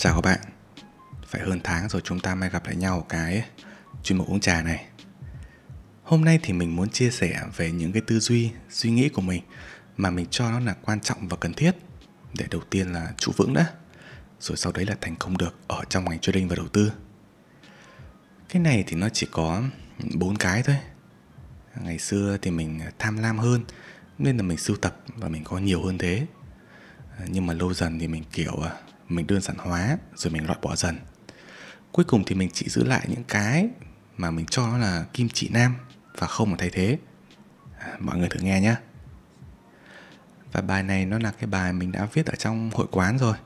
Chào các bạn. Phải hơn tháng rồi chúng ta mới gặp lại nhau cái chuyên mục uống trà này. Hôm nay thì mình muốn chia sẻ về những cái tư duy, suy nghĩ của mình Mà mình cho nó là quan trọng và cần thiết. Để đầu tiên là trụ vững đã Rồi sau đấy là thành công được ở trong ngành trading và đầu tư. Cái này thì nó chỉ có bốn cái thôi. Ngày xưa thì mình tham lam hơn Nên là mình sưu tập và mình có nhiều hơn thế. Nhưng mà lâu dần thì mình kiểu à, mình đơn giản hóa rồi mình loại bỏ dần. Cuối cùng thì mình chỉ giữ lại những cái mà mình cho nó là kim chỉ nam và không mà thay thế. À, mọi người thử nghe nhé và bài này nó là cái bài mình đã viết ở trong hội quán rồi.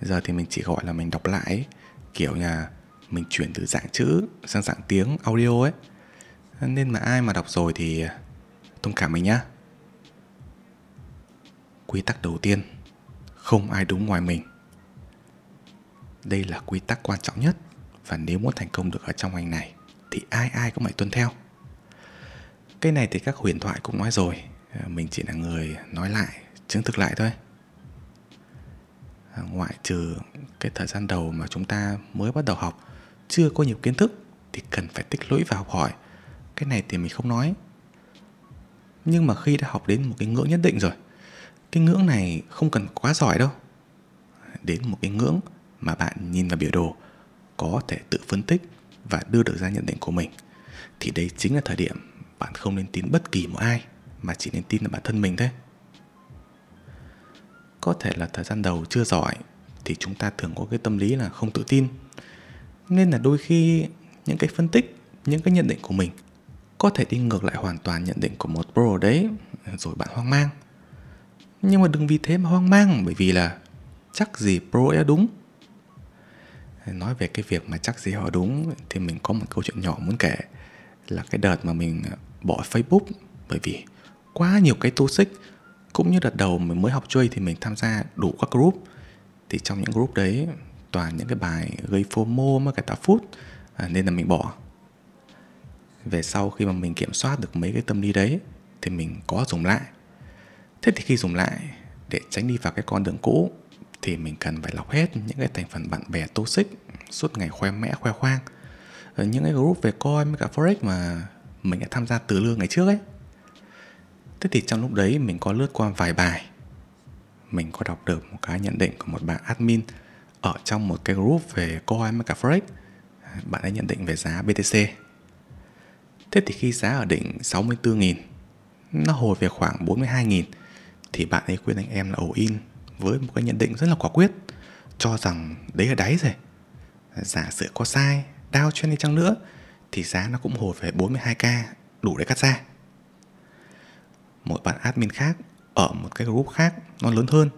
Giờ thì mình chỉ gọi là mình đọc lại, kiểu nhà mình chuyển từ dạng chữ sang dạng tiếng audio ấy. Nên mà ai mà đọc rồi thì thông cảm mình nhá. Quy tắc đầu tiên, không ai đúng ngoài mình đây là quy tắc quan trọng nhất. Và nếu muốn thành công được ở trong ngành này, thì ai ai cũng phải tuân theo. Cái này thì các huyền thoại cũng nói rồi. À, mình chỉ là người nói lại, chứng thực lại thôi. À, ngoại trừ cái thời gian đầu mà chúng ta mới bắt đầu học, chưa có nhiều kiến thức, thì cần phải tích lũy và học hỏi. Cái này thì mình không nói. Nhưng mà khi đã học đến một cái ngưỡng nhất định rồi, cái ngưỡng này không cần quá giỏi đâu. Đến một cái ngưỡng mà bạn nhìn vào biểu đồ có thể tự phân tích và đưa được ra nhận định của mình, thì đây chính là thời điểm bạn không nên tin bất kỳ một ai, mà chỉ nên tin là bản thân mình thôi. Có thể là thời gian đầu chưa giỏi, thì chúng ta thường có cái tâm lý là không tự tin. Nên là đôi khi những cái phân tích, những cái nhận định của mình có thể đi ngược lại hoàn toàn nhận định của một pro đấy, rồi bạn hoang mang. Nhưng mà đừng vì thế mà hoang mang, bởi vì là chắc gì pro ấy đúng nói về cái việc mà chắc gì họ đúng thì mình có một câu chuyện nhỏ muốn kể. Là cái đợt mà mình ờ, bỏ Facebook bởi vì quá nhiều cái toxic cũng như đợt đầu mình mới học chơi thì mình tham gia đủ các group. Thì trong những group đấy toàn những cái bài gây FOMO mà cả tạo phút à, nên là mình bỏ. Về sau khi mà mình kiểm soát được mấy cái tâm lý đấy thì mình có dùng lại. Thế thì khi dùng lại để tránh đi vào cái con đường cũ thì mình cần phải lọc hết những cái thành phần bạn bè toxic, suốt ngày khoe mẽ, khoe khoang. Ở những cái group về coin với cả forex mà mình đã tham gia từ lương ngày trước ấy. Thế thì trong lúc đấy mình có lướt qua vài bài. Mình có đọc được một cái nhận định của một bạn admin ở trong một cái group về coin với cả forex. Bạn ấy nhận định về giá BTC thế thì khi giá ở đỉnh 64.000 nó hồi về khoảng 42.000 thì bạn ấy khuyên anh em là ổ in với một cái nhận định rất là quả quyết, cho rằng đấy là đáy rồi. Giả sử có sai, đau chân đi chăng nữa, thì giá nó cũng hồi về 42k đủ để cắt ra. Một bạn admin khác ở một cái group khác, nó lớn hơn,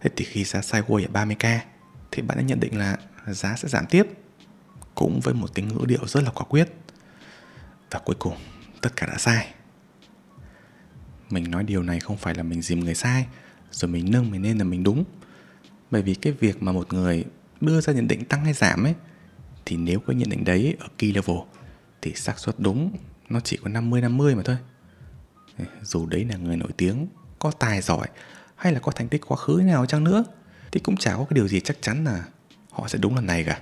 thế thì khi giá sideways ở 30k thì bạn ấy nhận định là giá sẽ giảm tiếp, cũng với một tính ngữ điệu rất là quả quyết. Và cuối cùng, tất cả đã sai. Mình nói điều này không phải là mình dìm người sai rồi mình nâng mình lên là mình đúng bởi vì cái việc mà một người đưa ra nhận định tăng hay giảm ấy thì nếu có nhận định đấy ở key level thì xác suất đúng nó chỉ có 50 50 mà thôi. Dù đấy là người nổi tiếng, có tài giỏi hay là có thành tích quá khứ nào chăng nữa thì cũng chả có cái điều gì chắc chắn là họ sẽ đúng lần này cả.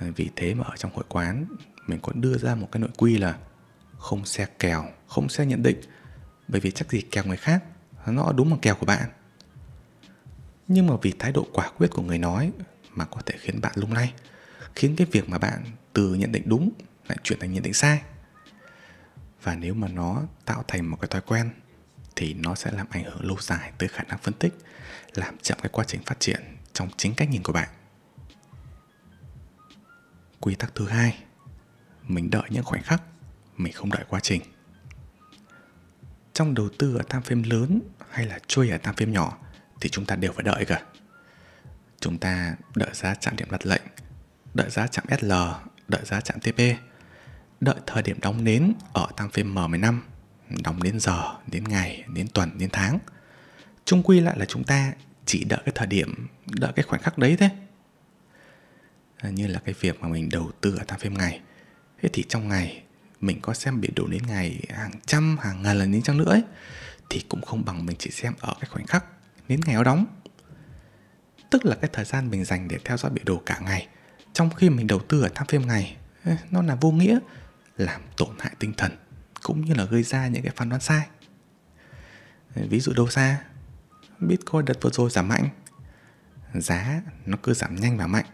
Vì thế mà ở trong hội quán mình còn đưa ra một cái nội quy là không xe kèo, không xe nhận định bởi vì chắc gì kèo người khác nó đúng bằng kèo của bạn. Nhưng mà vì thái độ quả quyết của người nói mà có thể khiến bạn lung lay, khiến cái việc mà bạn từ nhận định đúng lại chuyển thành nhận định sai. Và nếu mà nó tạo thành một cái thói quen thì nó sẽ làm ảnh hưởng lâu dài tới khả năng phân tích, làm chậm cái quá trình phát triển trong chính cách nhìn của bạn. Quy tắc thứ hai, mình đợi những khoảnh khắc mình không đợi quá trình trong đầu tư ở tam phim lớn hay là chơi ở tam phim nhỏ thì chúng ta đều phải đợi cả chúng ta đợi giá chạm điểm đặt lệnh đợi giá chạm SL đợi giá chạm TP đợi thời điểm đóng nến ở tam phim M15 đóng đến giờ, đến ngày, đến tuần, đến tháng. Chung quy lại là chúng ta chỉ đợi cái thời điểm đợi cái khoảnh khắc đấy thế như là cái việc mà mình đầu tư ở tam phim ngày thế thì trong ngày mình có xem biểu đồ đến ngày hàng trăm hàng ngàn lần đến chăng nữa ấy, thì cũng không bằng mình chỉ xem ở cái khoảnh khắc đến ngày nó đóng. Tức là cái thời gian mình dành để theo dõi biểu đồ cả ngày trong khi mình đầu tư ở tham phim ngày nó là vô nghĩa làm tổn hại tinh thần cũng như là gây ra những cái phán đoán sai. Ví dụ đâu xa bitcoin đợt vừa rồi giảm mạnh giá nó cứ giảm nhanh và mạnh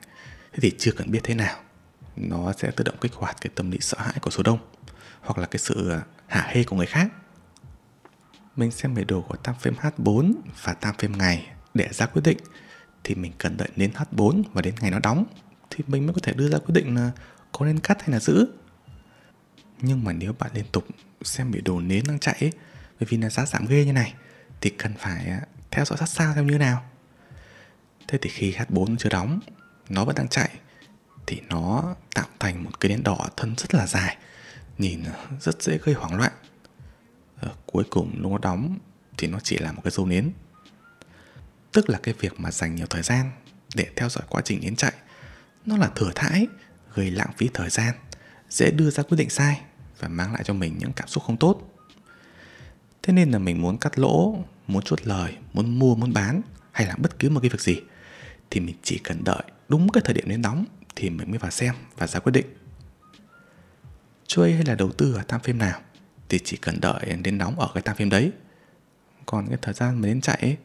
thế thì chưa cần biết thế nào nó sẽ tự động kích hoạt cái tâm lý sợ hãi của số đông hoặc là cái sự à, hả hạ hê của người khác. Mình xem biểu đồ của tam phim H4 và tam phim ngày để ra quyết định thì mình cần đợi đến H4 và đến ngày nó đóng thì mình mới có thể đưa ra quyết định là có nên cắt hay là giữ. Nhưng mà nếu bạn liên tục xem biểu đồ nến đang chạy ấy, bởi vì là giá giảm ghê như này thì cần phải à, theo dõi sát sao theo như nào. Thế thì khi H4 chưa đóng nó vẫn đang chạy thì nó tạo thành một cái nến đỏ thân rất là dài nhìn rất dễ gây hoảng loạn. À, cuối cùng lúc nó đóng thì nó chỉ là một cái dấu nến. Tức là cái việc mà dành nhiều thời gian để theo dõi quá trình nến chạy nó là thừa thãi gây lãng phí thời gian dễ đưa ra quyết định sai và mang lại cho mình những cảm xúc không tốt. Thế nên là mình muốn cắt lỗ muốn chốt lời muốn mua muốn bán hay làm bất cứ một cái việc gì thì mình chỉ cần đợi đúng cái thời điểm đến đóng thì mình mới vào xem và ra quyết định chơi hay là đầu tư ở tam phim nào thì chỉ cần đợi đến đóng ở cái tam phim đấy. Còn cái thời gian mà đến chạy ấy,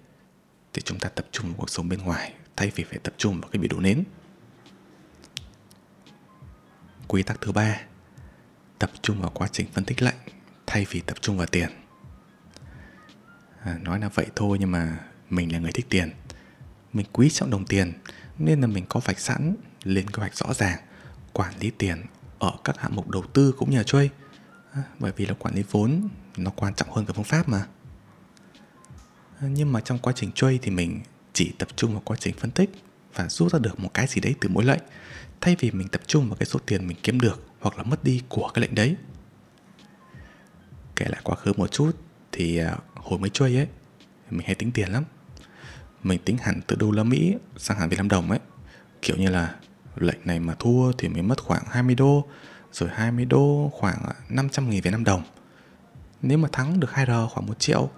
thì chúng ta tập trung vào cuộc sống bên ngoài thay vì phải tập trung vào cái biểu đồ nến. Quy tắc thứ ba tập trung vào quá trình phân tích lệnh thay vì tập trung vào tiền. À, nói là vậy thôi nhưng mà mình là người thích tiền. Mình quý trọng đồng tiền nên là mình có vạch sẵn lên kế hoạch rõ ràng quản lý tiền ở các hạng mục đầu tư cũng như là chơi à, bởi vì là quản lý vốn nó quan trọng hơn cả phương pháp mà. À, nhưng mà trong quá trình chơi thì mình chỉ tập trung vào quá trình phân tích và rút ra được một cái gì đấy từ mỗi lệnh, thay vì mình tập trung vào cái số tiền mình kiếm được hoặc là mất đi của cái lệnh đấy. Kể lại quá khứ một chút thì à, hồi mới chơi ấy, mình hay tính tiền lắm. Mình tính hẳn từ đô la Mỹ sang hẳn Việt Nam đồng ấy, kiểu như là lệnh này mà thua thì mình mất khoảng 20 đô, rồi 20 đô khoảng à, 500 nghìn Việt Nam đồng. Nếu mà thắng được 2R khoảng 1 triệu,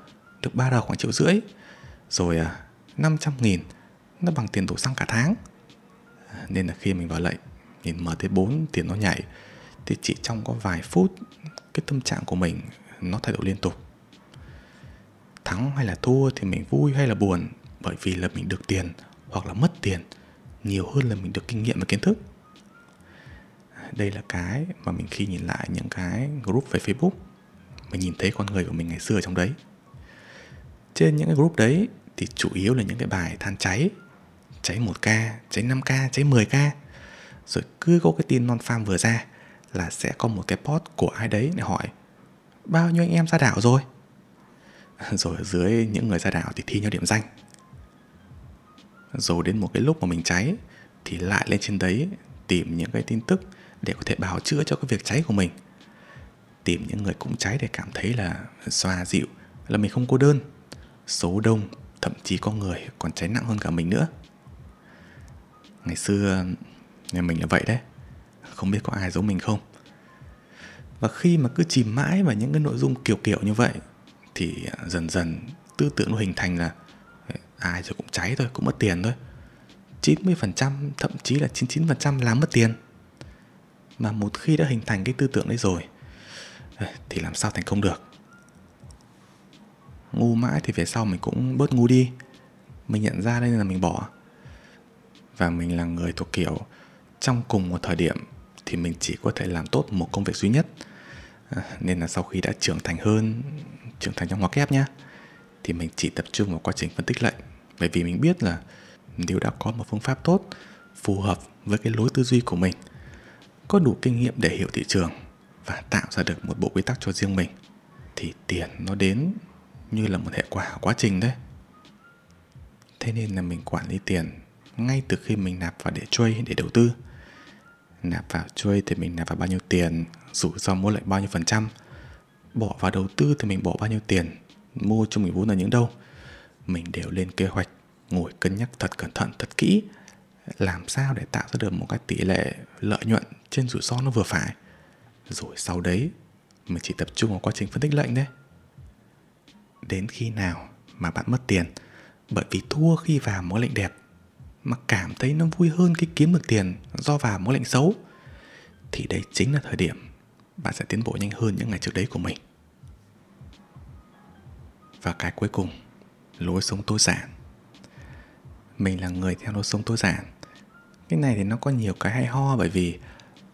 được 3R khoảng triệu rưỡi, rồi à, 500 nghìn nó bằng tiền đổ xăng cả tháng. Nên là khi mình vào lệnh, nhìn MT4 tiền nó nhảy, thì chỉ trong có vài phút, cái tâm trạng của mình nó thay đổi liên tục. Thắng hay là thua thì mình vui hay là buồn, bởi vì là mình được tiền hoặc là mất tiền nhiều hơn là mình được kinh nghiệm và kiến thức. Đây là cái mà mình khi nhìn lại những cái group về Facebook mình nhìn thấy con người của mình ngày xưa ở trong đấy. Trên những cái group đấy thì chủ yếu là những cái bài than cháy cháy 1k, cháy 5k, cháy 10k rồi cứ có cái tin non farm vừa ra là sẽ có một cái post của ai đấy để hỏi bao nhiêu anh em ra đảo rồi? Rồi ở dưới những người ra đảo thì thi nhau điểm danh rồi đến một cái lúc mà mình cháy, thì lại lên trên đấy tìm những cái tin tức để có thể bào chữa cho cái việc cháy của mình. Tìm những người cũng cháy để cảm thấy là xoa dịu, là mình không cô đơn. Số đông, thậm chí có người còn cháy nặng hơn cả mình nữa. Ngày xưa, nhà mình là vậy đấy. Không biết có ai giống mình không? Và khi mà cứ chìm mãi vào những cái nội dung kiểu kiểu như vậy, thì dần dần tư tưởng nó hình thành là ai rồi cũng cháy thôi cũng mất tiền thôi. 90% thậm chí là 99% làm mất tiền. Mà một khi đã hình thành cái tư tưởng đấy rồi thì làm sao thành công được? Ngu mãi thì về sau mình cũng bớt ngu đi. Mình nhận ra đây là mình bỏ. Và mình là người thuộc kiểu trong cùng một thời điểm thì mình chỉ có thể làm tốt một công việc duy nhất. À, nên là sau khi đã trưởng thành hơn trưởng thành trong ngoặc kép nhá thì mình chỉ tập trung vào quá trình phân tích lệnh bởi vì mình biết là nếu đã có một phương pháp tốt, phù hợp với cái lối tư duy của mình, có đủ kinh nghiệm để hiểu thị trường và tạo ra được một bộ quy tắc cho riêng mình, thì tiền nó đến như là một hệ quả quá trình đấy. Thế nên là mình quản lý tiền ngay từ khi mình nạp vào để chơi để đầu tư. Nạp vào chơi thì mình nạp vào bao nhiêu tiền, rủi ro mua lại bao nhiêu phần trăm. Bỏ vào đầu tư thì mình bỏ bao nhiêu tiền, mua cho mình vốn là những đâu mình đều lên kế hoạch, ngồi cân nhắc thật cẩn thận, thật kỹ, làm sao để tạo ra được một cái tỷ lệ lợi nhuận trên rủi ro nó vừa phải. Rồi sau đấy, mình chỉ tập trung vào quá trình phân tích lệnh đấy đến khi nào mà bạn mất tiền, bởi vì thua khi vào mối lệnh đẹp, mà cảm thấy nó vui hơn khi kiếm được tiền do vào mối lệnh xấu, thì đây chính là thời điểm bạn sẽ tiến bộ nhanh hơn những ngày trước đấy của mình. Và cái cuối cùng lối sống tối giản. Mình là người theo lối sống tối giản. Cái này thì nó có nhiều cái hay ho bởi vì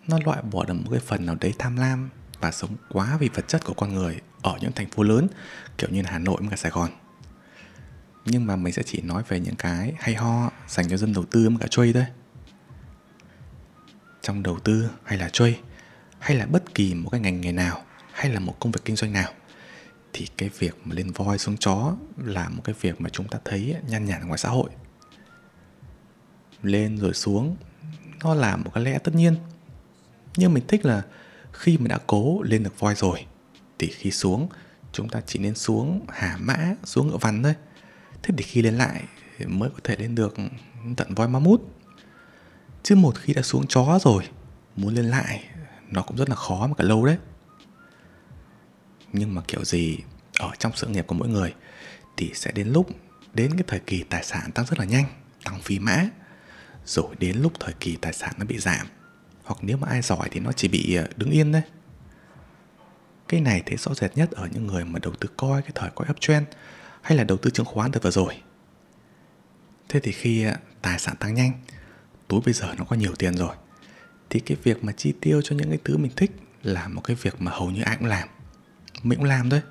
nó loại bỏ được một cái phần nào đấy tham lam và sống quá vì vật chất của con người ở những thành phố lớn kiểu như là Hà Nội và Sài Gòn. Nhưng mà mình sẽ chỉ nói về những cái hay ho dành cho dân đầu tư với cả chơi thôi. Trong đầu tư hay là chơi, hay là bất kỳ một cái ngành nghề nào hay là một công việc kinh doanh nào thì cái việc mà lên voi xuống chó là một cái việc mà chúng ta thấy nhan nhản ngoài xã hội. Lên rồi xuống, nó là một cái lẽ tất nhiên. Nhưng mình thích là khi mà đã cố lên được voi rồi, thì khi xuống, chúng ta chỉ nên xuống hà mã, xuống ngựa vằn thôi. Thế thì khi lên lại mới có thể lên được tận voi ma mút. Chứ một khi đã xuống chó rồi, muốn lên lại, nó cũng rất là khó mà cả lâu đấy nhưng mà kiểu gì ở trong sự nghiệp của mỗi người thì sẽ đến lúc, đến cái thời kỳ tài sản tăng rất là nhanh, tăng phi mã. Rồi đến lúc thời kỳ tài sản nó bị giảm, hoặc nếu mà ai giỏi thì nó chỉ bị ờ, đứng yên đấy cái này thấy rõ rệt nhất ở những người mà đầu tư coi cái thời coi uptrend hay là đầu tư chứng khoán được vừa rồi. Thế thì khi ờ, tài sản tăng nhanh, túi bây giờ nó có nhiều tiền rồi, thì cái việc mà chi tiêu cho những cái thứ mình thích là một cái việc mà hầu như ai cũng làm mình cũng làm thôi.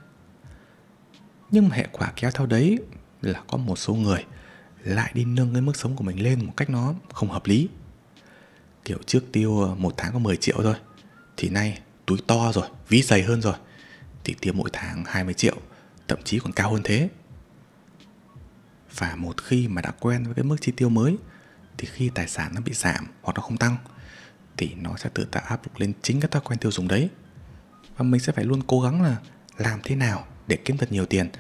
Nhưng mà hệ quả kéo theo đấy là có một số người lại đi nâng cái mức sống của mình lên một cách nó không hợp lý. Kiểu trước tiêu ờ, một tháng có 10 triệu thôi, thì nay túi to rồi, ví dày hơn rồi, thì tiêu mỗi tháng 20 triệu, thậm chí còn cao hơn thế. Và một khi mà đã quen với cái mức chi tiêu mới, thì khi tài sản nó bị giảm hoặc nó không tăng, thì nó sẽ tự tạo áp lực lên chính cái thói quen tiêu dùng đấy và mình sẽ phải luôn cố gắng là làm thế nào để kiếm thật nhiều tiền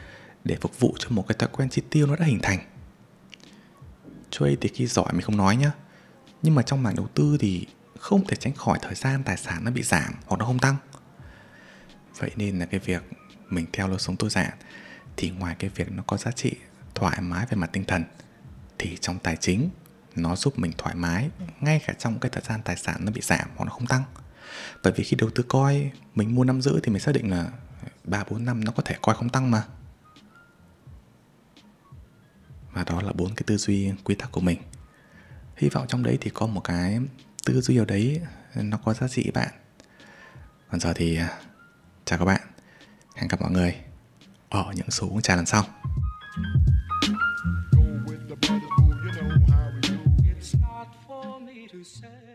để phục vụ cho một cái thói quen chi tiêu nó đã hình thành. Trade thì khi giỏi mình không nói nhá, nhưng mà trong mảng đầu tư thì không thể tránh khỏi thời gian tài sản nó bị giảm hoặc nó không tăng. Vậy nên là cái việc mình theo lối sống tối giản thì ngoài cái việc nó có giá trị thoải mái về mặt tinh thần thì trong tài chính nó giúp mình thoải mái ngay cả trong cái thời gian tài sản nó bị giảm hoặc nó không tăng bởi vì khi đầu tư coi, mình mua năm giữ thì mình xác định là ba, bốn, năm nó có thể coi không tăng mà. Và đó là bốn cái tư duy quy tắc của mình. Hy vọng trong đấy thì có một cái tư duy ở đấy nó có giá trị, bạn. Còn giờ thì à, chào các bạn. Hẹn gặp mọi người ở những số uống trà lần sau. To say.